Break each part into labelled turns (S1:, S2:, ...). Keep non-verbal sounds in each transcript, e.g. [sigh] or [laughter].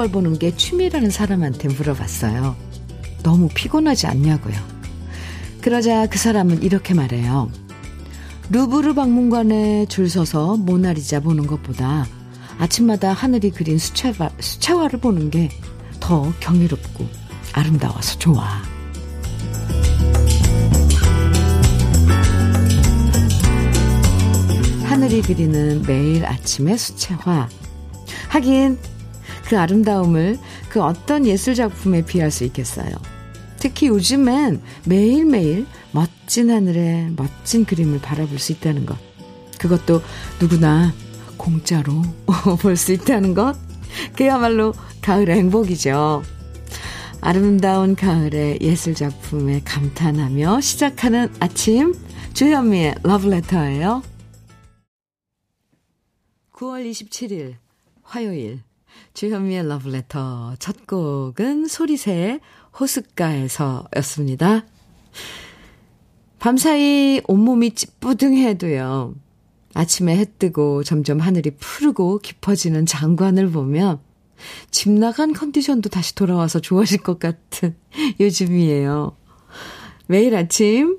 S1: 걸 보는 게 취미라는 사람한테 물어봤어요. 너무 피곤하지 않냐고요. 그러자 그 사람은 이렇게 말해요. 루브르 박물관에 줄 서서 모나리자 보는 것보다 아침마다 하늘이 그린 수채화, 수채화를 보는 게 더 경이롭고 아름다워서 좋아. 하늘이 그리는 매일 아침의 수채화. 하긴 그 아름다움을 그 어떤 예술 작품에 비할 수 있겠어요. 특히 요즘엔 매일매일 멋진 하늘에 멋진 그림을 바라볼 수 있다는 것. 그것도 누구나 공짜로 [laughs] 볼 수 있다는 것. 그야말로 가을의 행복이죠. 아름다운 가을의 예술 작품에 감탄하며 시작하는 아침 주현미의 러브레터예요. 9월 27일 화요일 주현미의 러브레터 첫 곡은 소리새의 호숫가에서였습니다. 밤사이 온몸이 찌뿌둥해도요. 아침에 해 뜨고 점점 하늘이 푸르고 깊어지는 장관을 보면 집 나간 컨디션도 다시 돌아와서 좋아질 것 같은 [laughs] 요즘이에요. 매일 아침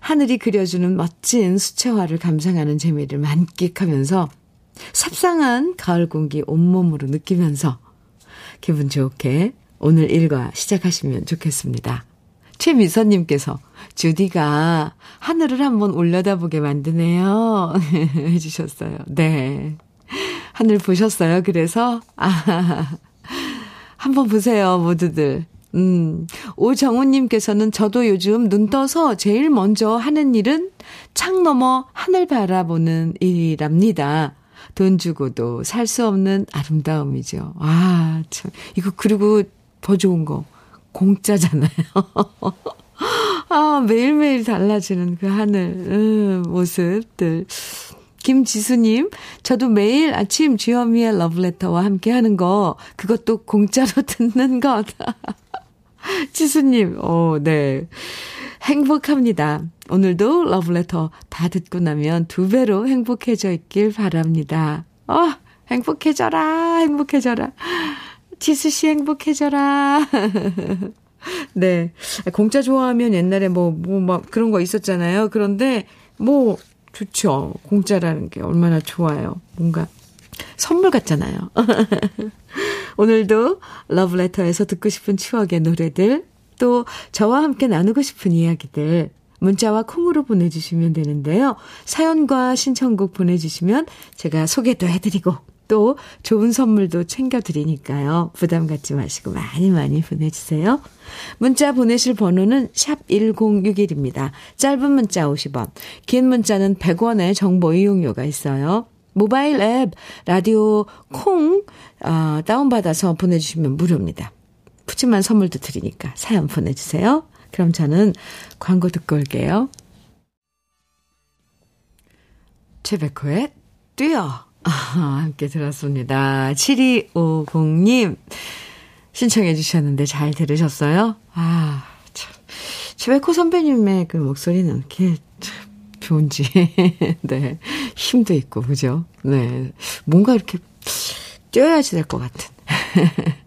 S1: 하늘이 그려주는 멋진 수채화를 감상하는 재미를 만끽하면서 삽상한 가을 공기 온몸으로 느끼면서 기분 좋게 오늘 일과 시작하시면 좋겠습니다. 최미선님께서 주디가 하늘을 한번 올려다보게 만드네요. [laughs] 해주셨어요. 네. 하늘 보셨어요? 그래서? 아, [laughs] 한번 보세요, 모두들. 음, 오정우님께서는 저도 요즘 눈 떠서 제일 먼저 하는 일은 창 너머 하늘 바라보는 일이랍니다. 돈 주고도 살 수 없는 아름다움이죠. 아, 참. 이거 그리고 더 좋은 거. 공짜잖아요. [laughs] 아, 매일매일 달라지는 그 하늘, 음, 모습들. 김지수님, 저도 매일 아침 주현미의 러브레터와 함께 하는 거, 그것도 공짜로 [laughs] 듣는 것. [laughs] 지수님, 어, 네. 행복합니다. 오늘도 러브레터 다 듣고 나면 두 배로 행복해져 있길 바랍니다. 어, 행복해져라, 행복해져라. 지수씨 행복해져라. [laughs] 네. 공짜 좋아하면 옛날에 뭐, 뭐, 막 그런 거 있었잖아요. 그런데 뭐, 좋죠. 공짜라는 게 얼마나 좋아요. 뭔가 선물 같잖아요. [laughs] 오늘도 러브레터에서 듣고 싶은 추억의 노래들, 또 저와 함께 나누고 싶은 이야기들, 문자와 콩으로 보내주시면 되는데요. 사연과 신청곡 보내주시면 제가 소개도 해드리고 또 좋은 선물도 챙겨드리니까요. 부담 갖지 마시고 많이 많이 보내주세요. 문자 보내실 번호는 샵 1061입니다. 짧은 문자 50원, 긴 문자는 100원의 정보 이용료가 있어요. 모바일 앱 라디오 콩 어, 다운받아서 보내주시면 무료입니다. 푸짐한 선물도 드리니까 사연 보내주세요. 그럼 저는 광고 듣고 올게요. 최백호의 뛰어 아, 함께 들었습니다. 7250님 신청해 주셨는데 잘 들으셨어요? 아, 참. 최백호 선배님의 그 목소리는 이렇게 참 좋은지. [laughs] 네. 힘도 있고, 그죠? 네. 뭔가 이렇게 뛰어야지 될 것 같은. [laughs]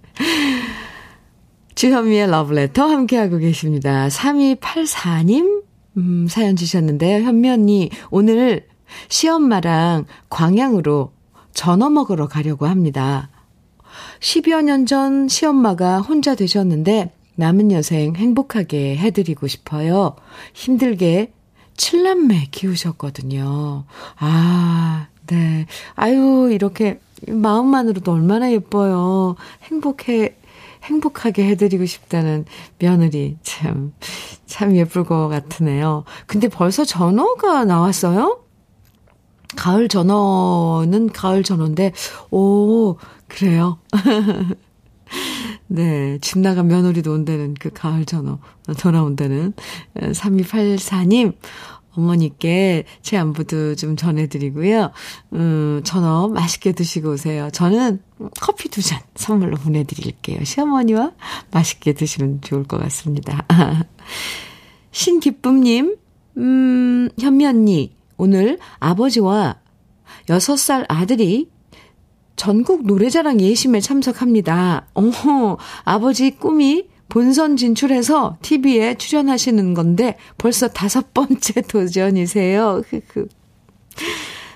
S1: 주현미의 러브레터 함께하고 계십니다. 3284님, 음, 사연 주셨는데요. 현미 언니, 오늘 시엄마랑 광양으로 전어 먹으러 가려고 합니다. 10여 년 전 시엄마가 혼자 되셨는데 남은 여생 행복하게 해드리고 싶어요. 힘들게 칠남매 키우셨거든요. 아, 네. 아유, 이렇게 마음만으로도 얼마나 예뻐요. 행복해, 행복하게 해드리고 싶다는 며느리. 참, 참 예쁠 것 같으네요. 근데 벌써 전어가 나왔어요? 가을 전어는 가을 전어인데, 오, 그래요. [laughs] 네, 집 나간 며느리도 온다는 그 가을 전어, 돌아온다는 3284님, 어머니께 제 안부도 좀 전해드리고요. 음, 전어 맛있게 드시고 오세요. 저는 커피 두 잔 선물로 보내드릴게요. 시어머니와 맛있게 드시면 좋을 것 같습니다. [laughs] 신기쁨님, 음, 현미 언니, 오늘 아버지와 6살 아들이 전국 노래자랑 예심에 참석합니다. 어허, 아버지 꿈이 본선 진출해서 TV에 출연하시는 건데 벌써 다섯 번째 [laughs] 도전이세요.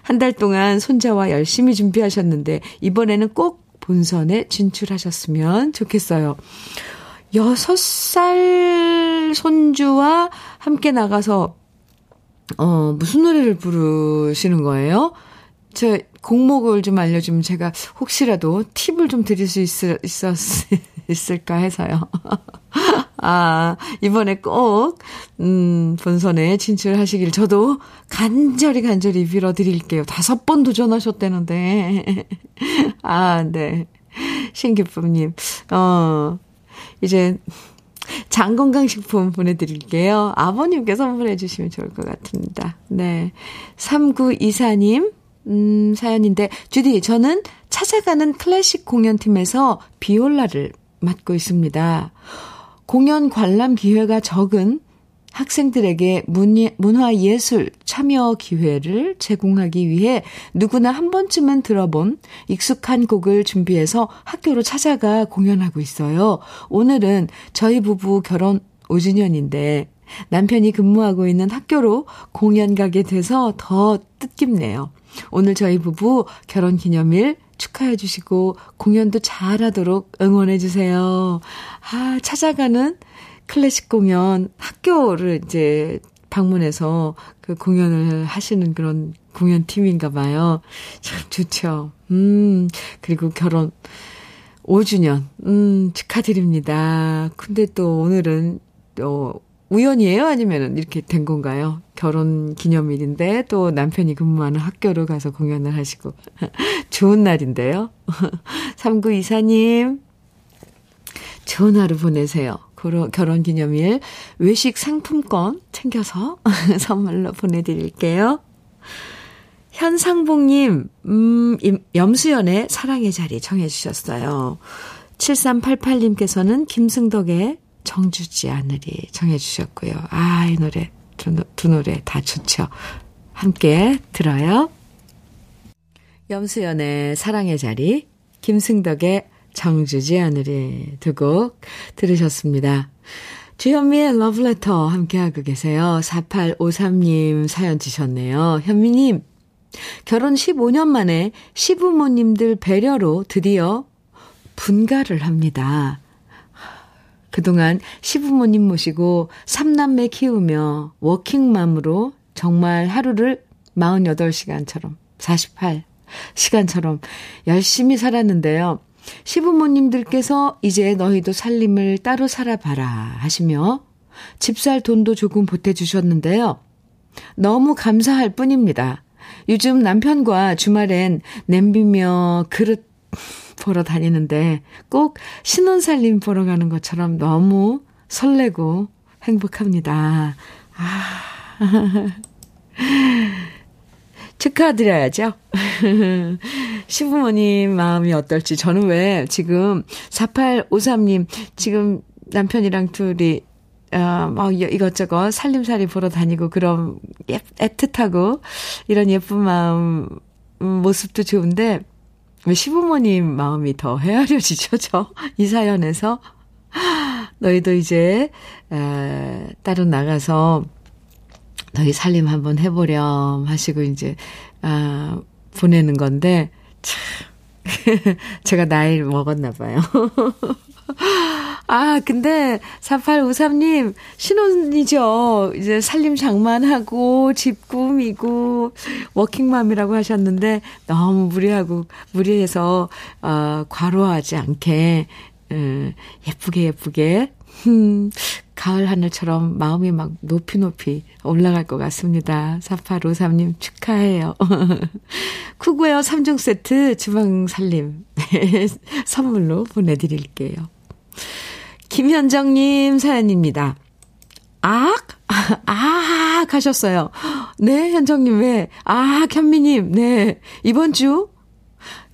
S1: 한 달 동안 손자와 열심히 준비하셨는데 이번에는 꼭 본선에 진출하셨으면 좋겠어요. 여섯 살 손주와 함께 나가서 어 무슨 노래를 부르시는 거예요? 저 곡목을 좀 알려주면 제가 혹시라도 팁을 좀 드릴 수 있을, 있었, 있을까 해서요. [laughs] 아, 이번에 꼭, 음, 본선에 진출하시길 저도 간절히 간절히 빌어드릴게요. 다섯 번 도전하셨다는데. [laughs] 아, 네. 신기쁨님, 어, 이제, 장건강식품 보내드릴게요. 아버님께 선물해 주시면 좋을 것 같습니다. 네. 3924님, 음, 사연인데, 주디, 저는 찾아가는 클래식 공연팀에서 비올라를 맡고 있습니다. 공연 관람 기회가 적은 학생들에게 문화 예술 참여 기회를 제공하기 위해 누구나 한 번쯤은 들어본 익숙한 곡을 준비해서 학교로 찾아가 공연하고 있어요. 오늘은 저희 부부 결혼 5주년인데 남편이 근무하고 있는 학교로 공연 가게 돼서 더 뜻깊네요. 오늘 저희 부부 결혼 기념일 축하해 주시고 공연도 잘 하도록 응원해 주세요. 아, 찾아가는 클래식 공연 학교를 이제 방문해서 그 공연을 하시는 그런 공연 팀인가 봐요. 참 좋죠. 음, 그리고 결혼 5주년, 음, 축하드립니다. 근데 또 오늘은, 어, 우연이에요? 아니면 이렇게 된 건가요? 결혼 기념일인데 또 남편이 근무하는 학교로 가서 공연을 하시고. [laughs] 좋은 날인데요. 3924님, 좋은 하루 보내세요. 결혼 기념일 외식 상품권 챙겨서 [laughs] 선물로 보내드릴게요. 현상봉님, 음, 염수연의 사랑의 자리 청해주셨어요. 7388님께서는 김승덕의 정주지 않으리 정해 주셨고요. 아, 이 노래, 두, 두 노래 다 좋죠. 함께 들어요. 염수연의 사랑의 자리, 김승덕의 정주지 않으리 두 곡 들으셨습니다. 주현미의 러브레터 함께하고 계세요. 4853님 사연 주셨네요. 현미님, 결혼 15년 만에 시부모님들 배려로 드디어 분가를 합니다. 그동안 시부모님 모시고 삼남매 키우며 워킹맘으로 정말 하루를 48시간처럼, 48시간처럼 열심히 살았는데요. 시부모님들께서 이제 너희도 살림을 따로 살아봐라 하시며 집살 돈도 조금 보태주셨는데요. 너무 감사할 뿐입니다. 요즘 남편과 주말엔 냄비며 그릇 보러 다니는데 꼭 신혼살림 보러 가는 것처럼 너무 설레고 행복합니다. 아. [laughs] 축하드려야죠. [laughs] 시부모님 마음이 어떨지. 저는 왜 지금 4853님 지금 남편이랑 둘이 어, 막 이것저것 살림살이 보러 다니고 그런 예, 애틋하고 이런 예쁜 마음 음, 모습도 좋은데 왜 시부모님 마음이 더 헤아려지죠, 저? [laughs] 이 사연에서. 너희도 이제, 에, 따로 나가서 너희 살림 한번 해보렴 하시고 이제, 아, 보내는 건데, 참, [laughs] 제가 나이를 먹었나 봐요. [laughs] 아, 근데 4853님 신혼이죠. 이제 살림 장만하고 집 꾸미고 워킹맘이라고 하셨는데 너무 무리하고 무리해서 어 과로하지 않게 음, 예쁘게 예쁘게 음, 가을 하늘처럼 마음이 막 높이 높이 올라갈 것 같습니다. 4853님 축하해요. [laughs] 쿠구웨어 3종 세트 주방 살림 [laughs] 선물로 보내드릴게요. 김현정님 사연입니다. 악? 아, 가셨어요. 네, 현정님, 왜? 아, 현미님, 네. 이번 주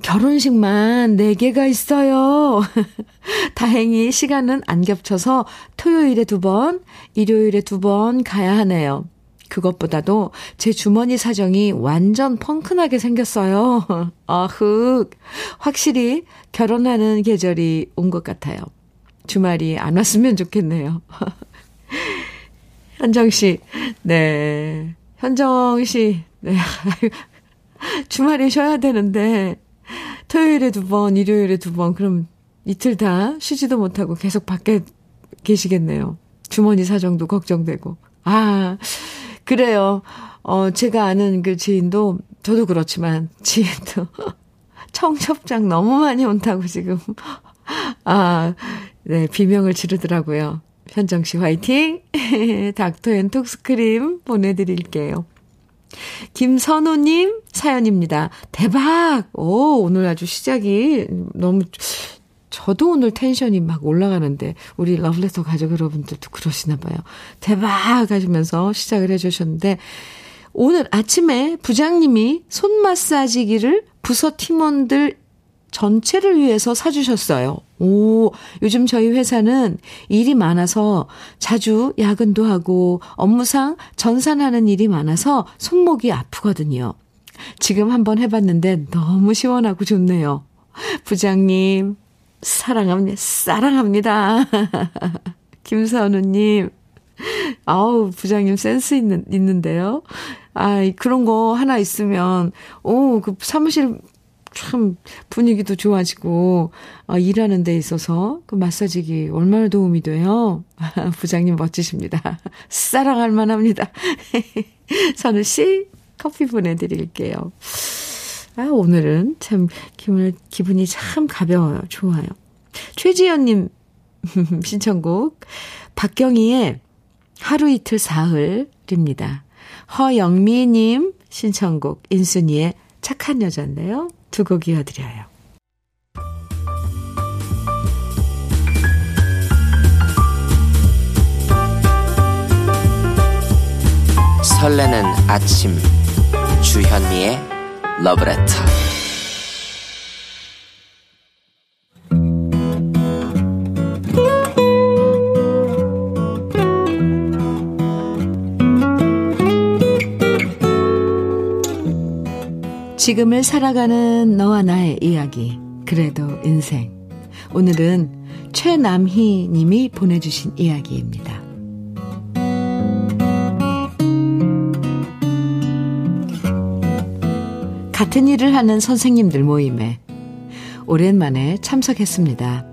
S1: 결혼식만 4개가 있어요. [laughs] 다행히 시간은 안 겹쳐서 토요일에 두 번, 일요일에 두 번 가야 하네요. 그것보다도 제 주머니 사정이 완전 펑크나게 생겼어요. [laughs] 아흑. 확실히 결혼하는 계절이 온 것 같아요. 주말이 안 왔으면 좋겠네요. [laughs] 현정 씨, 네. 현정 씨, 네. [laughs] 주말에 쉬어야 되는데, 토요일에 두 번, 일요일에 두 번, 그럼 이틀 다 쉬지도 못하고 계속 밖에 계시겠네요. 주머니 사정도 걱정되고. 아, 그래요. 어, 제가 아는 그 지인도, 저도 그렇지만, 지인도, [laughs] 청첩장 너무 많이 온다고 지금, 아, 네, 비명을 지르더라고요. 현정 씨 화이팅! [laughs] 닥터 앤 톡스크림 보내드릴게요. 김선우님 사연입니다. 대박! 오, 오늘 아주 시작이 너무, 저도 오늘 텐션이 막 올라가는데, 우리 러브레터 가족 여러분들도 그러시나 봐요. 대박! 하시면서 시작을 해주셨는데, 오늘 아침에 부장님이 손 마사지기를 부서 팀원들 전체를 위해서 사주셨어요. 오, 요즘 저희 회사는 일이 많아서 자주 야근도 하고 업무상 전산하는 일이 많아서 손목이 아프거든요. 지금 한번 해봤는데 너무 시원하고 좋네요. 부장님, 사랑합니다. 사랑합니다. [laughs] 김선우님. 아우, 부장님 센스 있는, 있는데요. 아, 그런 거 하나 있으면, 오, 그 사무실 참 분위기도 좋아지고 어, 일하는 데 있어서 그 마사지기 얼마나 도움이 돼요. [laughs] 부장님 멋지십니다. [laughs] 사랑할 만합니다. [laughs] 선우 씨 커피 보내드릴게요. 아 오늘은 참 기분 기분이 참 가벼워요. 좋아요. 최지연님 신청곡 박경희의 하루 이틀 사흘입니다. 허영미님 신청곡 인순이의 착한 여자인데요. 두 곡 이어드려요.
S2: 설레는 아침 주현미의 러브레터
S1: 지금을 살아가는 너와 나의 이야기. 그래도 인생. 오늘은 최남희 님이 보내주신 이야기입니다. 같은 일을 하는 선생님들 모임에 오랜만에 참석했습니다.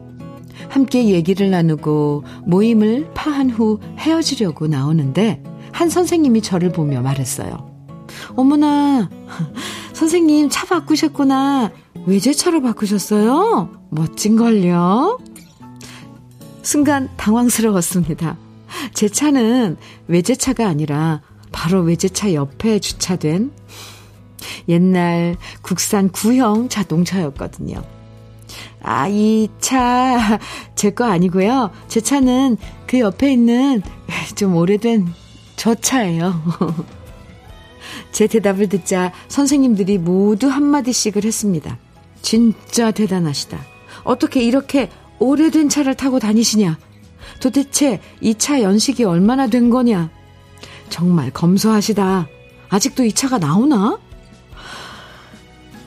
S1: 함께 얘기를 나누고 모임을 파한 후 헤어지려고 나오는데 한 선생님이 저를 보며 말했어요. 어머나, 선생님 차 바꾸셨구나. 외제차로 바꾸셨어요? 멋진걸요? 순간 당황스러웠습니다. 제 차는 외제차가 아니라 바로 외제차 옆에 주차된 옛날 국산 구형 자동차였거든요. 아, 이 차, 제 거 아니고요. 제 차는 그 옆에 있는 좀 오래된 저 차예요. [laughs] 제 대답을 듣자 선생님들이 모두 한마디씩을 했습니다. 진짜 대단하시다. 어떻게 이렇게 오래된 차를 타고 다니시냐? 도대체 이 차 연식이 얼마나 된 거냐? 정말 검소하시다. 아직도 이 차가 나오나?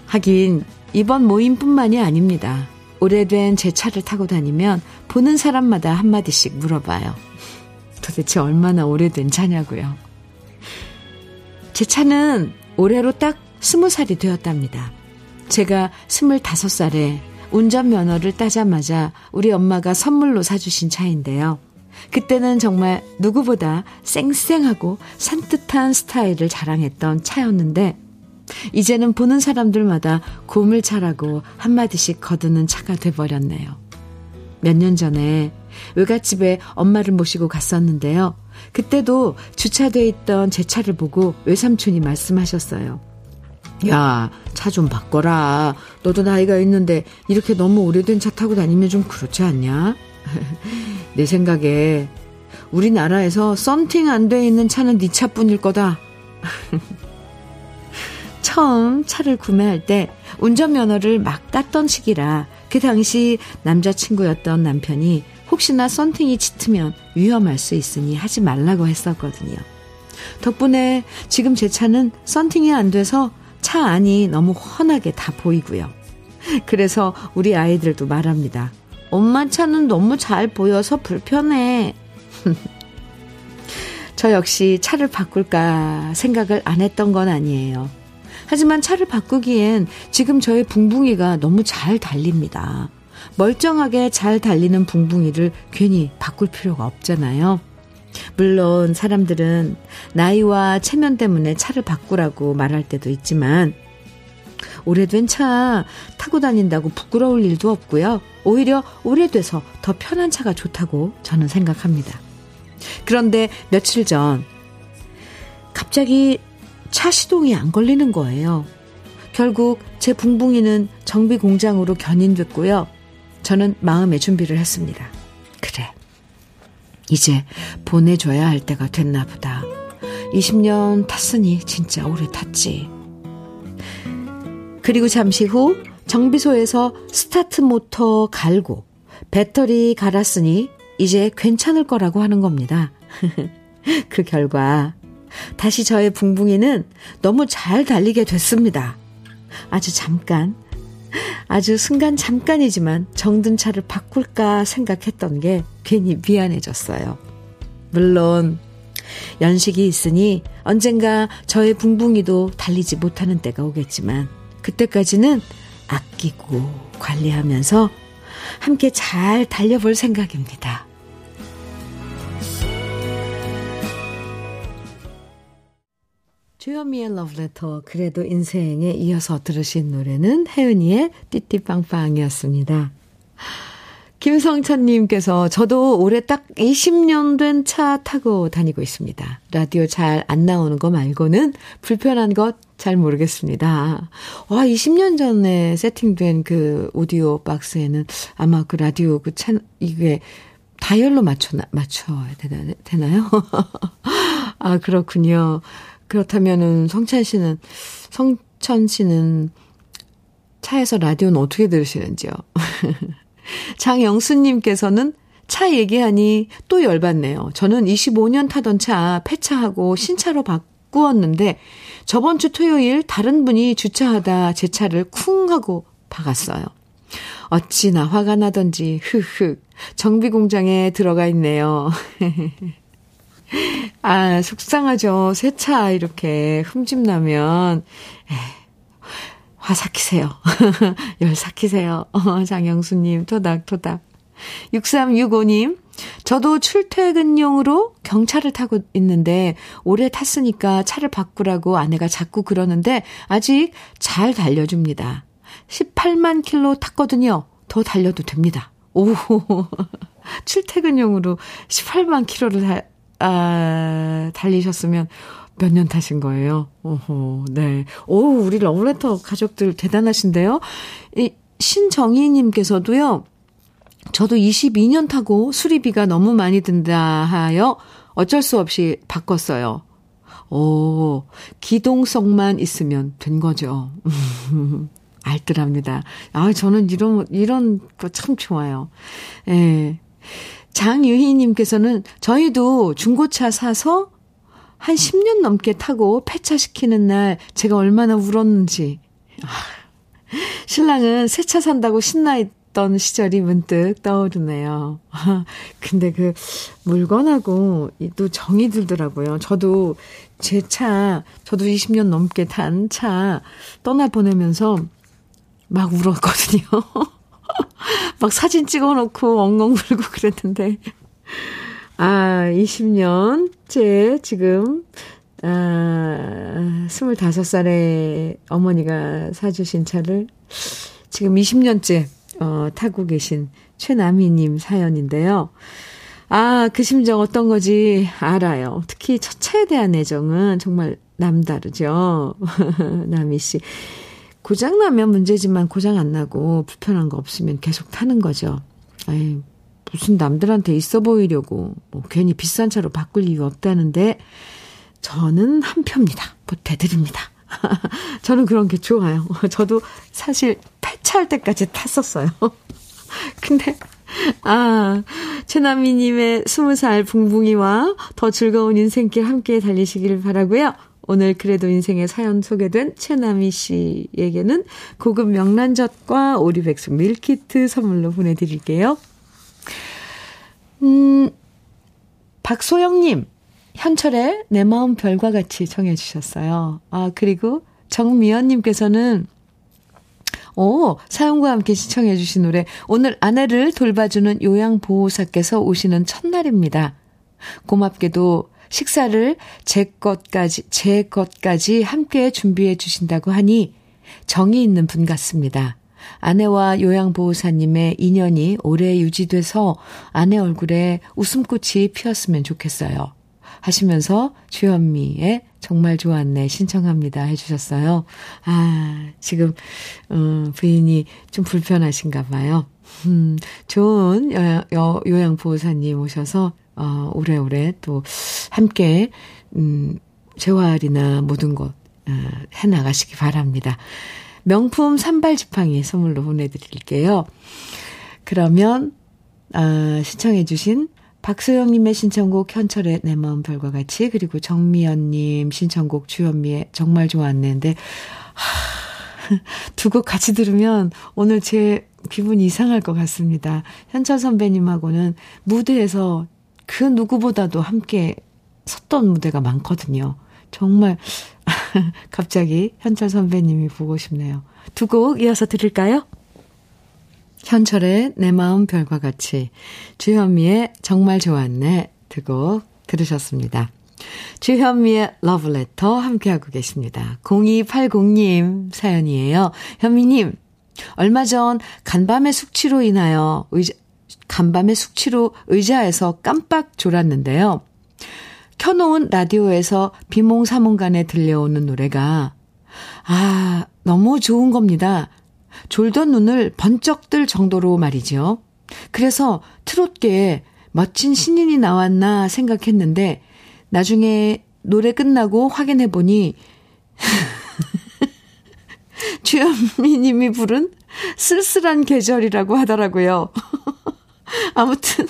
S1: 하긴, 이번 모임뿐만이 아닙니다. 오래된 제 차를 타고 다니면 보는 사람마다 한마디씩 물어봐요. 도대체 얼마나 오래된 차냐고요. 제 차는 올해로 딱 스무 살이 되었답니다. 제가 스물다섯 살에 운전면허를 따자마자 우리 엄마가 선물로 사주신 차인데요. 그때는 정말 누구보다 쌩쌩하고 산뜻한 스타일을 자랑했던 차였는데, 이제는 보는 사람들마다 고물차라고 한마디씩 거두는 차가 돼버렸네요. 몇 년 전에 외갓집에 엄마를 모시고 갔었는데요. 그때도 주차돼 있던 제 차를 보고 외삼촌이 말씀하셨어요. 야, 차 좀 바꿔라. 너도 나이가 있는데 이렇게 너무 오래된 차 타고 다니면 좀 그렇지 않냐? [laughs] 내 생각에 우리나라에서 썸팅 안 돼 있는 차는 네 차뿐일 거다. [laughs] 처음 차를 구매할 때 운전면허를 막 땄던 시기라 그 당시 남자친구였던 남편이 혹시나 썬팅이 짙으면 위험할 수 있으니 하지 말라고 했었거든요. 덕분에 지금 제 차는 썬팅이 안 돼서 차 안이 너무 훤하게 다 보이고요. 그래서 우리 아이들도 말합니다. 엄마 차는 너무 잘 보여서 불편해. [laughs] 저 역시 차를 바꿀까 생각을 안 했던 건 아니에요. 하지만 차를 바꾸기엔 지금 저의 붕붕이가 너무 잘 달립니다. 멀쩡하게 잘 달리는 붕붕이를 괜히 바꿀 필요가 없잖아요. 물론 사람들은 나이와 체면 때문에 차를 바꾸라고 말할 때도 있지만 오래된 차 타고 다닌다고 부끄러울 일도 없고요. 오히려 오래돼서 더 편한 차가 좋다고 저는 생각합니다. 그런데 며칠 전 갑자기 차 시동이 안 걸리는 거예요. 결국 제 붕붕이는 정비 공장으로 견인됐고요. 저는 마음의 준비를 했습니다. 그래. 이제 보내줘야 할 때가 됐나 보다. 20년 탔으니 진짜 오래 탔지. 그리고 잠시 후 정비소에서 스타트 모터 갈고 배터리 갈았으니 이제 괜찮을 거라고 하는 겁니다. [laughs] 그 결과 다시 저의 붕붕이는 너무 잘 달리게 됐습니다. 아주 잠깐, 아주 순간 잠깐이지만 정든 차를 바꿀까 생각했던 게 괜히 미안해졌어요. 물론 연식이 있으니 언젠가 저의 붕붕이도 달리지 못하는 때가 오겠지만 그때까지는 아끼고 관리하면서 함께 잘 달려볼 생각입니다. 주현미의 러브레터 그래도 인생에 이어서 들으신 노래는 혜은이의 띠띠빵빵이었습니다. 김성찬님께서 저도 올해 딱 20년 된 차 타고 다니고 있습니다. 라디오 잘 안 나오는 거 말고는 불편한 것 잘 모르겠습니다. 와, 20년 전에 세팅된 그 오디오 박스에는 아마 그 라디오 그 채, 이게 다이얼로 맞춰, 맞춰야 되나, 되나요? [laughs] 아, 그렇군요. 그렇다면은 성찬 씨는, 성천 씨는 차에서 라디오는 어떻게 들으시는지요? [laughs] 장영수님께서는 차 얘기하니 또 열받네요. 저는 25년 타던 차 폐차하고 신차로 바꾸었는데 저번 주 토요일 다른 분이 주차하다 제 차를 쿵 하고 박았어요. 어찌나 화가 나던지 흐흐 정비 공장에 들어가 있네요. [laughs] 아 속상하죠. 새 차 이렇게 흠집 나면 에이. 화 삭히세요. [laughs] 열 삭히세요. [laughs] 어, 장영수님, 토닥토닥. 6365님, 저도 출퇴근용으로 경차를 타고 있는데, 오래 탔으니까 차를 바꾸라고 아내가 자꾸 그러는데, 아직 잘 달려줍니다. 18만 킬로 탔거든요. 더 달려도 됩니다. 오, [laughs] 출퇴근용으로 18만 킬로를 다, 아, 달리셨으면, 몇 년 타신 거예요? 오호, 네. 오, 우리 러브레터 가족들 대단하신데요? 이, 신정희님께서도요, 저도 22년 타고 수리비가 너무 많이 든다 하여 어쩔 수 없이 바꿨어요. 오, 기동성만 있으면 된 거죠. [laughs] 알뜰합니다. 아, 저는 이런, 이런 거 참 좋아요. 예. 장유희님께서는 저희도 중고차 사서 한 10년 넘게 타고 폐차시키는 날 제가 얼마나 울었는지. 아, [laughs] 신랑은 새 차 산다고 신나 있던 시절이 문득 떠오르네요. [laughs] 근데 그 물건하고 또 정이 들더라고요. 저도 제 차, 저도 20년 넘게 탄 차 떠나보내면서 막 울었거든요. [laughs] [laughs] 막 사진 찍어 놓고 엉엉 울고 그랬는데. 아, 20년째 지금, 아, 25살에 어머니가 사주신 차를 지금 20년째, 어, 타고 계신 최남희님 사연인데요. 아, 그 심정 어떤 거지 알아요. 특히 첫 차에 대한 애정은 정말 남다르죠. [laughs] 남희 씨. 고장나면 문제지만 고장 안 나고 불편한 거 없으면 계속 타는 거죠. 아이, 무슨 남들한테 있어 보이려고 뭐 괜히 비싼 차로 바꿀 이유 없다는데 저는 한 표입니다. 보태드립니다. [laughs] 저는 그런 게 좋아요. [laughs] 저도 사실 폐차할 때까지 탔었어요. [laughs] 근데 아, 최나미님의 스무 살 붕붕이와 더 즐거운 인생길 함께 달리시길 바라고요 오늘 그래도 인생의 사연 소개된 최나미 씨에게는 고급 명란젓과 오리백숙 밀키트 선물로 보내드릴게요. 음, 박소영님, 현철의 내 마음 별과 같이 청해주셨어요. 아, 그리고 정미연님께서는 오, 사연과 함께 시청해주신 노래. 오늘 아내를 돌봐주는 요양보호사께서 오시는 첫날입니다. 고맙게도 식사를 제 것까지, 제 것까지 함께 준비해 주신다고 하니 정이 있는 분 같습니다. 아내와 요양보호사님의 인연이 오래 유지돼서 아내 얼굴에 웃음꽃이 피었으면 좋겠어요. 하시면서 주현미의 정말 좋았네 신청합니다 해주셨어요. 아, 지금, 음, 부인이 좀 불편하신가 봐요. 음, 좋은 요양보호사님 오셔서, 어, 오래오래 또 함께, 음, 재활이나 모든 것, 어, 해 나가시기 바랍니다. 명품 산발 지팡이 선물로 보내드릴게요. 그러면, 아, 신청해주신 박소영님의 신청곡 현철의 내 마음 별과 같이 그리고 정미연님 신청곡 주현미의 정말 좋았는데 [laughs] 두 곡 같이 들으면 오늘 제 기분 이상할 것 같습니다. 현철 선배님하고는 무대에서 그 누구보다도 함께 섰던 무대가 많거든요. 정말 [laughs] 갑자기 현철 선배님이 보고 싶네요. 두 곡 이어서 들을까요? 현철의 내 마음 별과 같이, 주현미의 정말 좋았네 듣고 들으셨습니다. 주현미의 러브레터 함께하고 계십니다. 0280님 사연이에요. 현미님, 얼마 전 간밤의 숙취로 인하여 의자, 간밤의 숙취로 의자에서 깜빡 졸았는데요. 켜놓은 라디오에서 비몽사몽간에 들려오는 노래가, 아, 너무 좋은 겁니다. 졸던 눈을 번쩍 뜰 정도로 말이죠. 그래서 트롯계에 멋진 신인이 나왔나 생각했는데 나중에 노래 끝나고 확인해 보니 주현미 [laughs] 님이 부른 쓸쓸한 계절이라고 하더라고요. [laughs] [laughs] 아무튼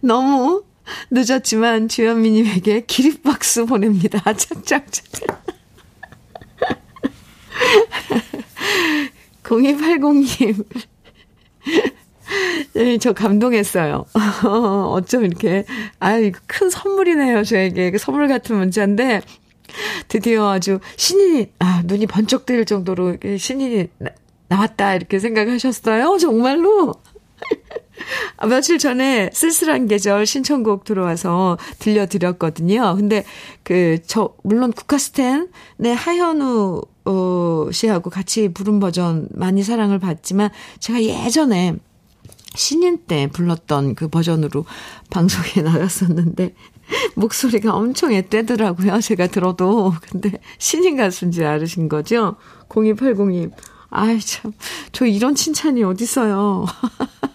S1: 너무 늦었지만 주현미 님에게 기립박수 보냅니다. [laughs] 착착착. 0280님. 네, 저 감동했어요. [laughs] 어쩜 이렇게, 아유, 큰 선물이네요, 저에게. 그 선물 같은 문자인데, 드디어 아주 신인이, 아, 눈이 번쩍 뜨일 정도로 신인이 나, 나왔다, 이렇게 생각하셨어요? 정말로? 아, 며칠 전에 쓸쓸한 계절 신청곡 들어와서 들려드렸거든요. 근데 그, 저, 물론 국카스텐의 하현우 어, 씨하고 같이 부른 버전 많이 사랑을 받지만 제가 예전에 신인 때 불렀던 그 버전으로 방송에 [laughs] 나갔었는데 목소리가 엄청 앳되더라고요. 제가 들어도. 근데 신인 가수인지 알으신 거죠? 0280님. 아이 참. 저 이런 칭찬이 어딨어요. [laughs]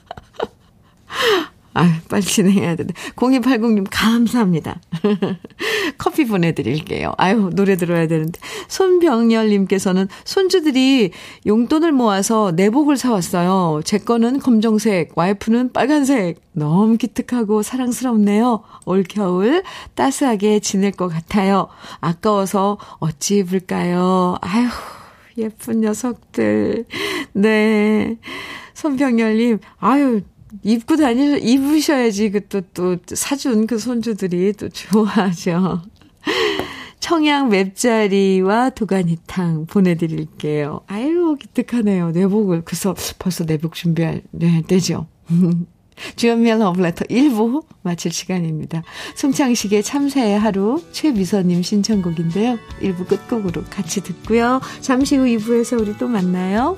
S1: 아유, 빨리 진행해야 되는데. 0280님, 감사합니다. [laughs] 커피 보내드릴게요. 아유, 노래 들어야 되는데. 손병열님께서는 손주들이 용돈을 모아서 내복을 사왔어요. 제 거는 검정색, 와이프는 빨간색. 너무 기특하고 사랑스럽네요. 올겨울 따스하게 지낼 것 같아요. 아까워서 어찌 입을까요? 아유, 예쁜 녀석들. 네. 손병열님, 아유, 입고 다니, 입으셔야지 그 또, 또 사준 그 손주들이 또 좋아하죠. [laughs] 청양 맵자리와 도가니탕 보내드릴게요. 아유, 기특하네요. 내복을. 그래서 벌써 내복 준비할, 네, 되죠. [laughs] 주연미의 러브레터 1부 마칠 시간입니다. 송창식의 참새의 하루 최미서님 신청곡인데요. 1부 끝곡으로 같이 듣고요. 잠시 후 2부에서 우리 또 만나요.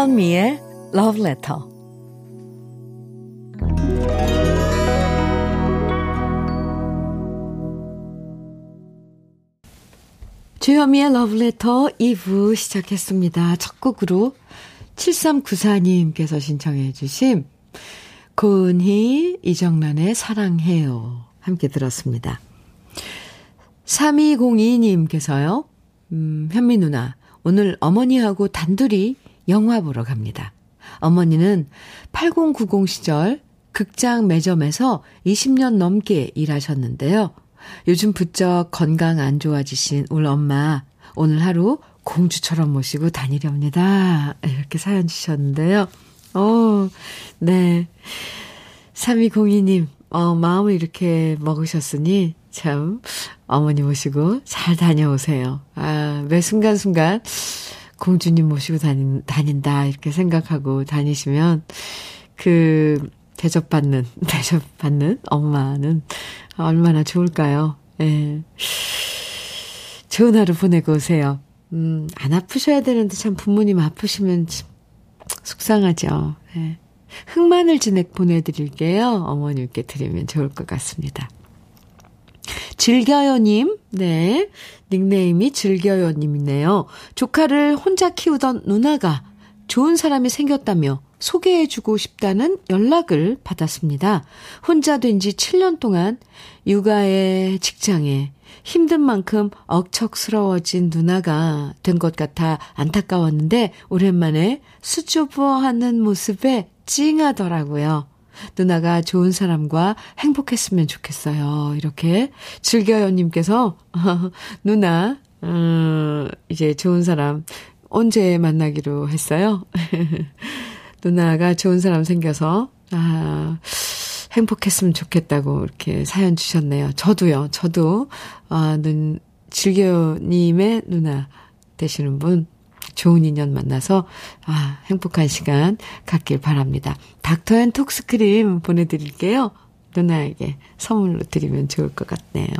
S1: 주현미의 Love Letter. 주현미의 Letter 2부 시작했습니다. 첫 곡으로 7394님께서 신청해 주신 고은희, 이정란의 사랑해요. 함께 들었습니다. 3202님께서요, 음, 현미 누나, 오늘 어머니하고 단둘이 영화 보러 갑니다. 어머니는 8090 시절 극장 매점에서 20년 넘게 일하셨는데요. 요즘 부쩍 건강 안 좋아지신 우리 엄마 오늘 하루 공주처럼 모시고 다니렵니다. 이렇게 사연 주셨는데요. 어, 네. 3202님, 어, 마음을 이렇게 먹으셨으니 참 어머니 모시고 잘 다녀오세요. 아, 매 순간순간 공주님 모시고 다닌, 다닌다 이렇게 생각하고 다니시면 그 대접받는 [laughs] 대접받는 엄마는 얼마나 좋을까요? 예. 좋은 하루 보내고 오세요. 음, 안 아프셔야 되는데 참 부모님 아프시면 참 속상하죠. 예. 흑마늘 진액 보내드릴게요. 어머님께 드리면 좋을 것 같습니다. 즐겨요님, 네. 닉네임이 즐겨요님이네요. 조카를 혼자 키우던 누나가 좋은 사람이 생겼다며 소개해주고 싶다는 연락을 받았습니다. 혼자 된 지 7년 동안 육아에 직장에 힘든 만큼 억척스러워진 누나가 된 것 같아 안타까웠는데 오랜만에 수줍어하는 모습에 찡하더라고요. 누나가 좋은 사람과 행복했으면 좋겠어요. 이렇게 즐겨요님께서 [laughs] 누나 음, 이제 좋은 사람 언제 만나기로 했어요? [laughs] 누나가 좋은 사람 생겨서 아 행복했으면 좋겠다고 이렇게 사연 주셨네요. 저도요. 저도 아, 눈 즐겨요님의 누나 되시는 분 좋은 인연 만나서 아, 행복한 시간 갖길 바랍니다. 닥터앤 톡스크림 보내드릴게요. 누나에게 선물로 드리면 좋을 것 같네요.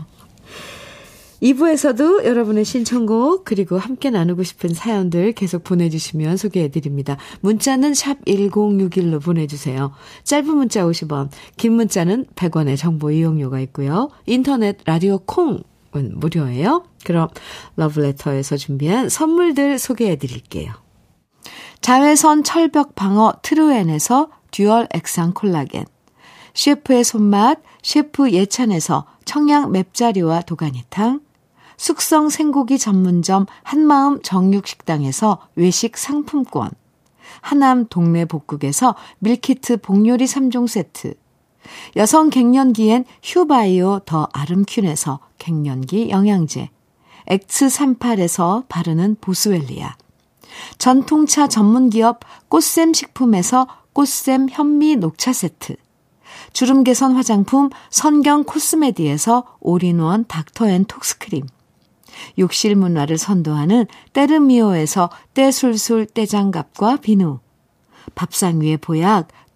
S1: 2부에서도 여러분의 신청곡 그리고 함께 나누고 싶은 사연들 계속 보내주시면 소개해드립니다. 문자는 샵 1061로 보내주세요. 짧은 문자 50원, 긴 문자는 100원의 정보 이용료가 있고요. 인터넷 라디오 콩은 무료예요. 그럼 러브레터에서 준비한 선물들 소개해 드릴게요. 자외선 철벽 방어 트루엔에서 듀얼 액상 콜라겐 셰프의 손맛 셰프 예찬에서 청양 맵자리와 도가니탕 숙성 생고기 전문점 한마음 정육식당에서 외식 상품권, 하남 동네 복국에서 밀키트 복요리 3종 세트, 여성 갱년기엔 휴바이오 더 아름퀸에서 갱년기 영양제, 엑츠38에서 바르는 보스웰리아, 전통차 전문기업 꽃샘 식품에서 꽃샘 현미 녹차 세트, 주름 개선 화장품 선경 코스메디에서 올인원 닥터앤 톡스크림, 욕실 문화를 선도하는 때르미오에서 때술술 때장갑과 비누, 밥상 위의 보약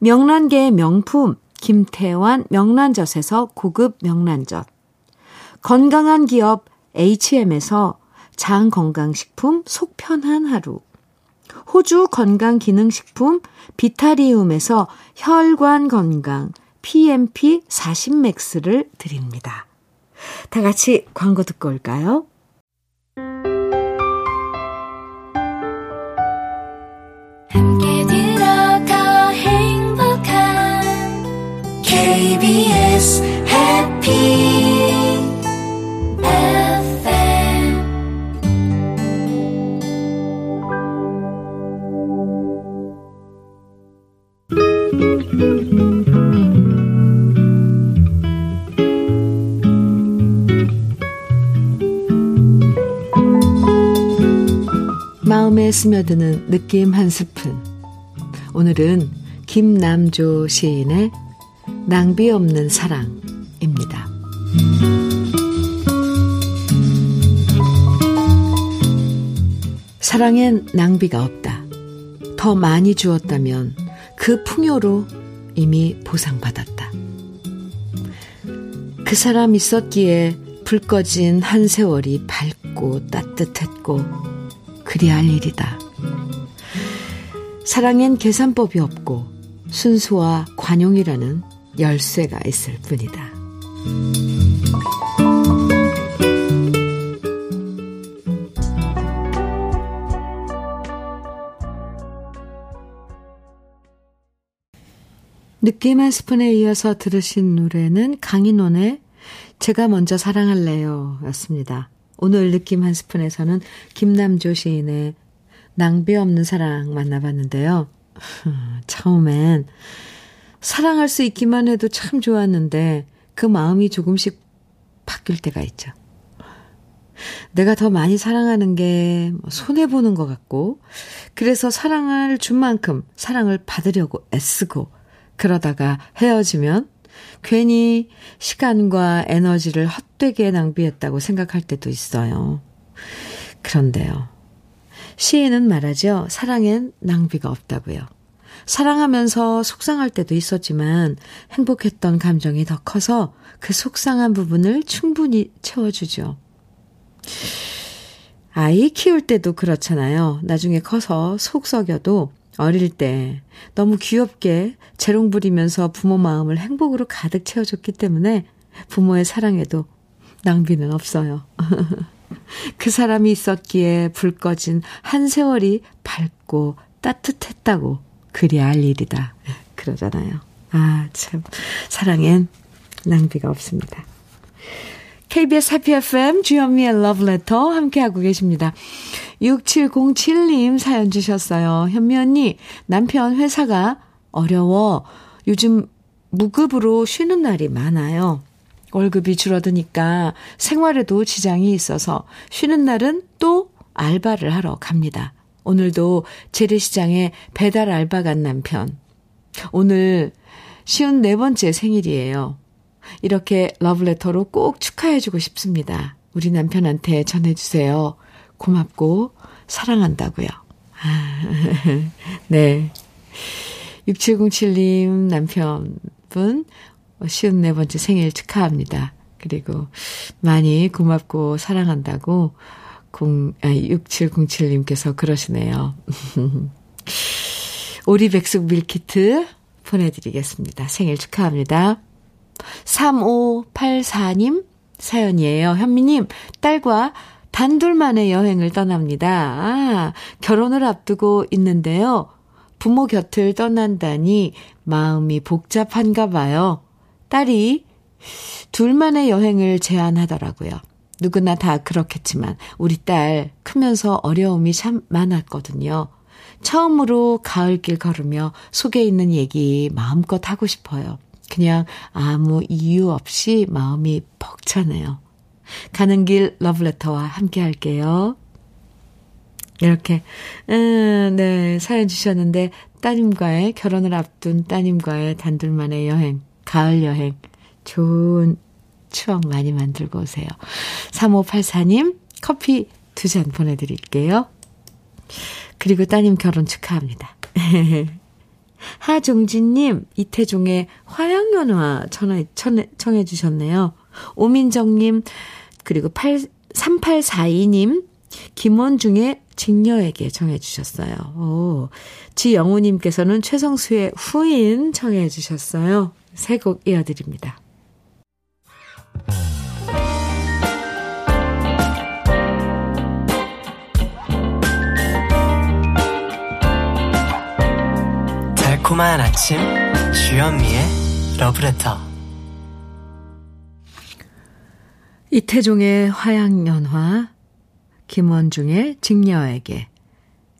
S1: 명란계의 명품 김태환 명란젓에서 고급 명란젓, 건강한 기업 HM에서 장건강식품 속편한 하루, 호주 건강기능식품 비타리움에서 혈관 건강 PMP 40맥스를 드립니다. 다 같이 광고 듣고 올까요? KBS 해피 마음에 스며드는 느낌 한 스푼. 오늘은 김남조 시인의 낭비 없는 사랑입니다. 사랑엔 낭비가 없다. 더 많이 주었다면 그 풍요로 이미 보상받았다. 그 사람 있었기에 불 꺼진 한 세월이 밝고 따뜻했고 그리할 일이다. 사랑엔 계산법이 없고 순수와 관용이라는 열쇠가 있을 뿐이다. 느낌 한 스푼에 이어서 들으신 노래는 강인원의 제가 먼저 사랑할래요 였습니다. 오늘 느낌 한 스푼에서는 김남조 시인의 낭비 없는 사랑 만나봤는데요. [laughs] 처음엔 사랑할 수 있기만 해도 참 좋았는데 그 마음이 조금씩 바뀔 때가 있죠. 내가 더 많이 사랑하는 게뭐 손해보는 것 같고, 그래서 사랑을 준 만큼 사랑을 받으려고 애쓰고, 그러다가 헤어지면 괜히 시간과 에너지를 헛되게 낭비했다고 생각할 때도 있어요. 그런데요. 시인은 말하죠. 사랑엔 낭비가 없다고요. 사랑하면서 속상할 때도 있었지만 행복했던 감정이 더 커서 그 속상한 부분을 충분히 채워주죠. 아이 키울 때도 그렇잖아요. 나중에 커서 속 썩여도 어릴 때 너무 귀엽게 재롱 부리면서 부모 마음을 행복으로 가득 채워줬기 때문에 부모의 사랑에도 낭비는 없어요. [laughs] 그 사람이 있었기에 불 꺼진 한 세월이 밝고 따뜻했다고 그리 할 일이다. 그러잖아요. 아, 참. 사랑엔 낭비가 없습니다. KBS 해피 FM 주현미의 러브레터 함께하고 계십니다. 6707님 사연 주셨어요. 현미 언니, 남편 회사가 어려워 요즘 무급으로 쉬는 날이 많아요. 월급이 줄어드니까 생활에도 지장이 있어서 쉬는 날은 또 알바를 하러 갑니다. 오늘도 재래시장에 배달 알바 간 남편. 오늘 쉬운 네 번째 생일이에요. 이렇게 러브레터로 꼭 축하해주고 싶습니다. 우리 남편한테 전해주세요. 고맙고 사랑한다고요. 아, [laughs] 네. 6707님 남편분 쉬운 네 번째 생일 축하합니다. 그리고 많이 고맙고 사랑한다고 0, 아, 6707님께서 그러시네요. [laughs] 오리백숙 밀키트 보내드리겠습니다. 생일 축하합니다. 3584님 사연이에요. 현미님, 딸과 단둘만의 여행을 떠납니다. 아, 결혼을 앞두고 있는데요. 부모 곁을 떠난다니 마음이 복잡한가 봐요. 딸이 둘만의 여행을 제안하더라고요. 누구나 다 그렇겠지만 우리 딸 크면서 어려움이 참 많았거든요. 처음으로 가을길 걸으며 속에 있는 얘기 마음껏 하고 싶어요. 그냥 아무 이유 없이 마음이 벅차네요. 가는 길 러브레터와 함께 할게요. 이렇게, 음, 네, 사연 주셨는데, 따님과의, 결혼을 앞둔 따님과의 단둘만의 여행, 가을 여행, 좋은 추억 많이 만들고 오세요. 3584님, 커피 두 잔 보내드릴게요. 그리고 따님 결혼 축하합니다. [laughs] 하종진님, 이태종의 화양연화 청해, 청해 주셨네요. 오민정님, 그리고 8, 3842님, 김원중의 직녀에게 청해 주셨어요. 오, 지영우님께서는 최성수의 후인 청해 주셨어요. 세 곡 이어드립니다.
S2: 달콤한 아침 주현미의 러브레터
S1: 이태종의 화양연화 김원중의 직녀에게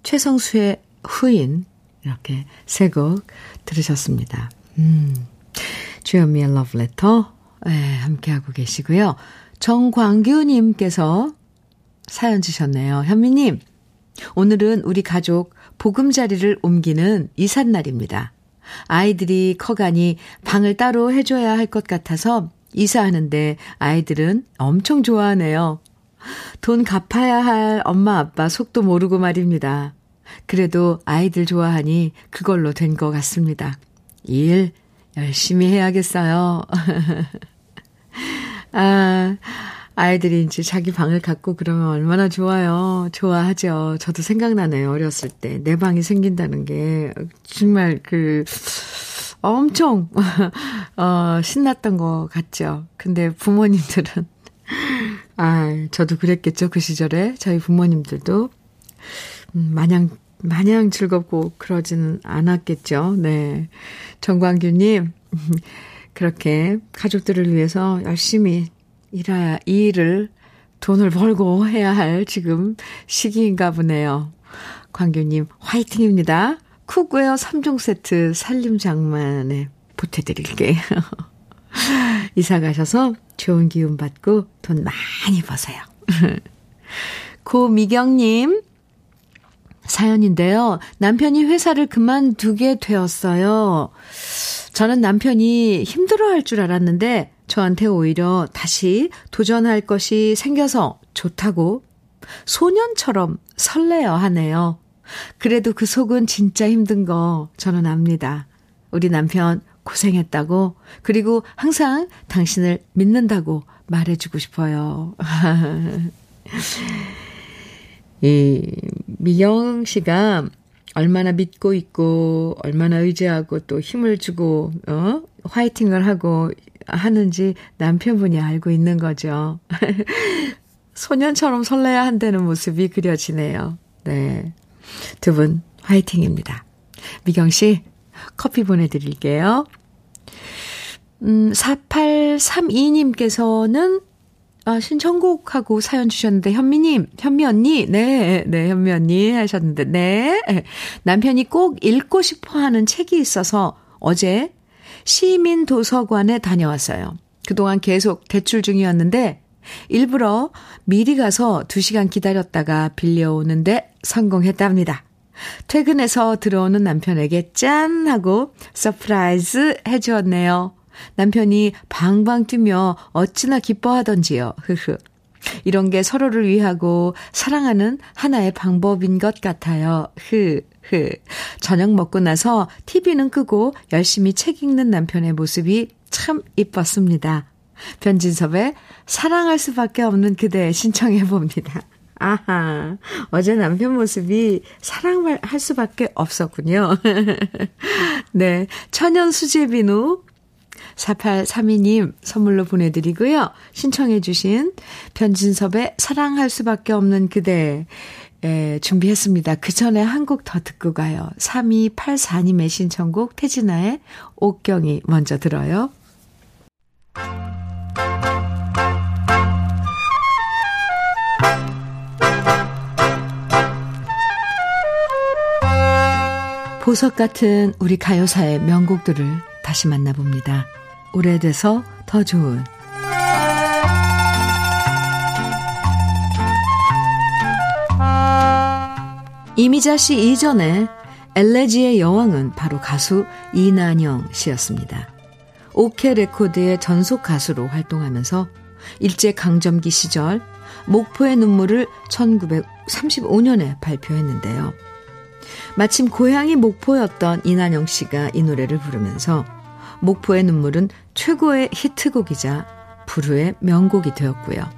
S1: 최성수의 후인 이렇게 세 곡 들으셨습니다. 음, 주현미의 러브레터 네, 함께하고 계시고요. 정광규님께서 사연 주셨네요. 현미님, 오늘은 우리 가족 보금자리를 옮기는 이삿날입니다. 아이들이 커가니 방을 따로 해줘야 할 것 같아서 이사하는데 아이들은 엄청 좋아하네요. 돈 갚아야 할 엄마 아빠 속도 모르고 말입니다. 그래도 아이들 좋아하니 그걸로 된 것 같습니다. 일 열심히 해야겠어요. [laughs] 아, 아이들이 이제 자기 방을 갖고 그러면 얼마나 좋아요. 좋아하죠. 저도 생각나네요. 어렸을 때. 내 방이 생긴다는 게 정말 그 엄청 [laughs] 어 신났던 것 같죠. 근데 부모님들은 [laughs] 아, 저도 그랬겠죠. 그 시절에 저희 부모님들도 음, 마냥 마냥 즐겁고 그러지는 않았겠죠. 네. 정광규님, [laughs] 그렇게 가족들을 위해서 열심히 일해야, 이 일을 돈을 벌고 해야 할 지금 시기인가 보네요. 광규님, 화이팅입니다. cookware 3종 세트 살림 장만에 보태드릴게요. [laughs] 이사 가셔서 좋은 기운 받고 돈 많이 버세요. [laughs] 고미경님, 사연인데요. 남편이 회사를 그만두게 되었어요. 저는 남편이 힘들어 할 줄 알았는데 저한테 오히려 다시 도전할 것이 생겨서 좋다고 소년처럼 설레어 하네요. 그래도 그 속은 진짜 힘든 거 저는 압니다. 우리 남편 고생했다고, 그리고 항상 당신을 믿는다고 말해주고 싶어요. [laughs] 이 미영 씨가 얼마나 믿고 있고 얼마나 의지하고 또 힘을 주고 어 화이팅을 하고 하는지 남편분이 알고 있는 거죠. [laughs] 소년처럼 설레야 한다는 모습이 그려지네요. 네. 두 분 화이팅입니다. 미경 씨 커피 보내드릴게요. 음, 4832님께서는 아, 신청곡하고 사연 주셨는데, 현미님, 현미 언니, 네, 네, 현미 언니 하셨는데, 네. 남편이 꼭 읽고 싶어 하는 책이 있어서 어제 시민 도서관에 다녀왔어요. 그동안 계속 대출 중이었는데, 일부러 미리 가서 2시간 기다렸다가 빌려오는데 성공했답니다. 퇴근해서 들어오는 남편에게 짠! 하고 surprise 해주었네요. 남편이 방방 뛰며 어찌나 기뻐하던지요. 흐흐. 이런 게 서로를 위하고 사랑하는 하나의 방법인 것 같아요. 흐, 흐. 저녁 먹고 나서 TV는 끄고 열심히 책 읽는 남편의 모습이 참 이뻤습니다. 변진섭의 사랑할 수밖에 없는 그대 신청해 봅니다. 아하, 어제 남편 모습이 사랑할 수밖에 없었군요. [laughs] 네, 천연 수제 비누 4832님 선물로 보내드리고요. 신청해 주신 변진섭의 사랑할 수밖에 없는 그대, 에, 준비했습니다. 그 전에 한 곡 더 듣고 가요. 3284님의 신청곡 태진아의 옥경이 먼저 들어요. 보석 같은 우리 가요사의 명곡들을 다시 만나봅니다. 오래돼서 더 좋은 이미자 씨 이전에 엘레지의 여왕은 바로 가수 이난영 씨였습니다. 오케 레코드의 전속 가수로 활동하면서 일제 강점기 시절 목포의 눈물을 1935년에 발표했는데요. 마침 고향이 목포였던 이난영 씨가 이 노래를 부르면서 목포의 눈물은 최고의 히트곡이자 불후의 명곡이 되었고요.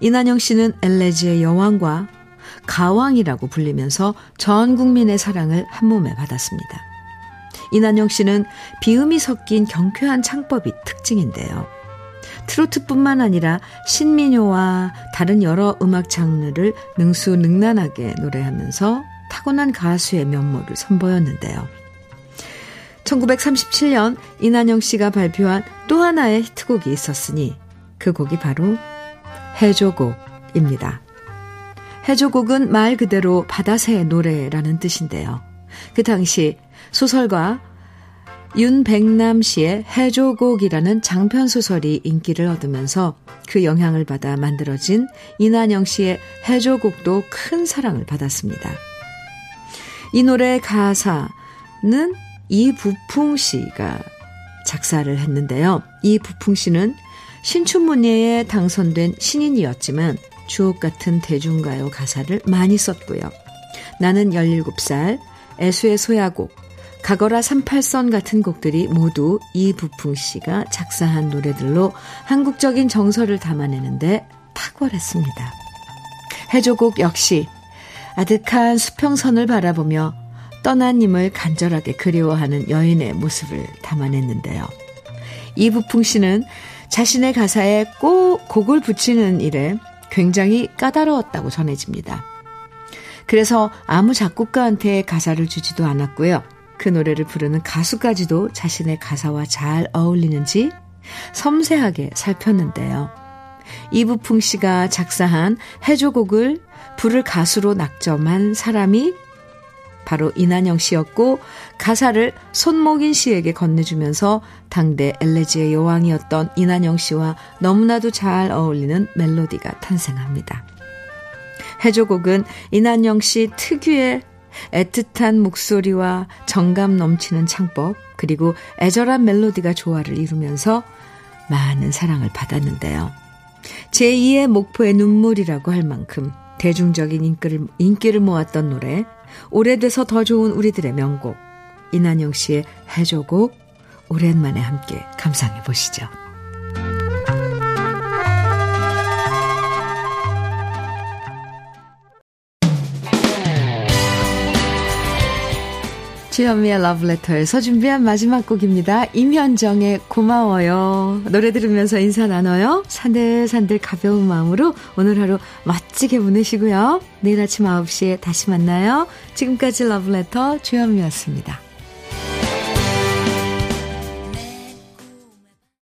S1: 이난영 씨는 엘레지의 여왕과 가왕이라고 불리면서 전 국민의 사랑을 한 몸에 받았습니다. 이난영 씨는 비음이 섞인 경쾌한 창법이 특징인데요. 트로트뿐만 아니라 신민요와 다른 여러 음악 장르를 능수능란하게 노래하면서 타고난 가수의 면모를 선보였는데요. 1937년 이난영 씨가 발표한 또 하나의 히트곡이 있었으니 그 곡이 바로 해조곡입니다. 해조곡은 말 그대로 바다새의 노래라는 뜻인데요. 그 당시 소설가 윤백남 씨의 해조곡이라는 장편 소설이 인기를 얻으면서 그 영향을 받아 만들어진 이난영 씨의 해조곡도 큰 사랑을 받았습니다. 이 노래 가사는 이부풍 씨가 작사를 했는데요. 이부풍 씨는 신춘문예에 당선된 신인이었지만 주옥 같은 대중가요 가사를 많이 썼고요. 나는 17살, 애수의 소야곡, 가거라 38선 같은 곡들이 모두 이부풍 씨가 작사한 노래들로 한국적인 정서를 담아내는데 탁월했습니다. 해조곡 역시 아득한 수평선을 바라보며 떠난 님을 간절하게 그리워하는 여인의 모습을 담아냈는데요. 이부풍 씨는 자신의 가사에 꼭 곡을 붙이는 일에 굉장히 까다로웠다고 전해집니다. 그래서 아무 작곡가한테 가사를 주지도 않았고요. 그 노래를 부르는 가수까지도 자신의 가사와 잘 어울리는지 섬세하게 살폈는데요. 이부풍 씨가 작사한 해조곡을 부를 가수로 낙점한 사람이 바로 이난영 씨였고 가사를 손목인 씨에게 건네주면서 당대 엘레지의 여왕이었던 이난영 씨와 너무나도 잘 어울리는 멜로디가 탄생합니다. 해조곡은 이난영 씨 특유의 애틋한 목소리와 정감 넘치는 창법, 그리고 애절한 멜로디가 조화를 이루면서 많은 사랑을 받았는데요. 제2의 목포의 눈물이라고 할 만큼 대중적인 인기를, 인기를 모았던 노래, 오래돼서 더 좋은 우리들의 명곡, 이난영 씨의 해조곡, 오랜만에 함께 감상해 보시죠. 주현미의 러브레터에서 준비한 마지막 곡입니다. 임현정의 고마워요. 노래 들으면서 인사 나눠요. 산들산들 가벼운 마음으로 오늘 하루 멋지게 보내시고요. 내일 아침 9시에 다시 만나요. 지금까지 러브레터 주현미였습니다.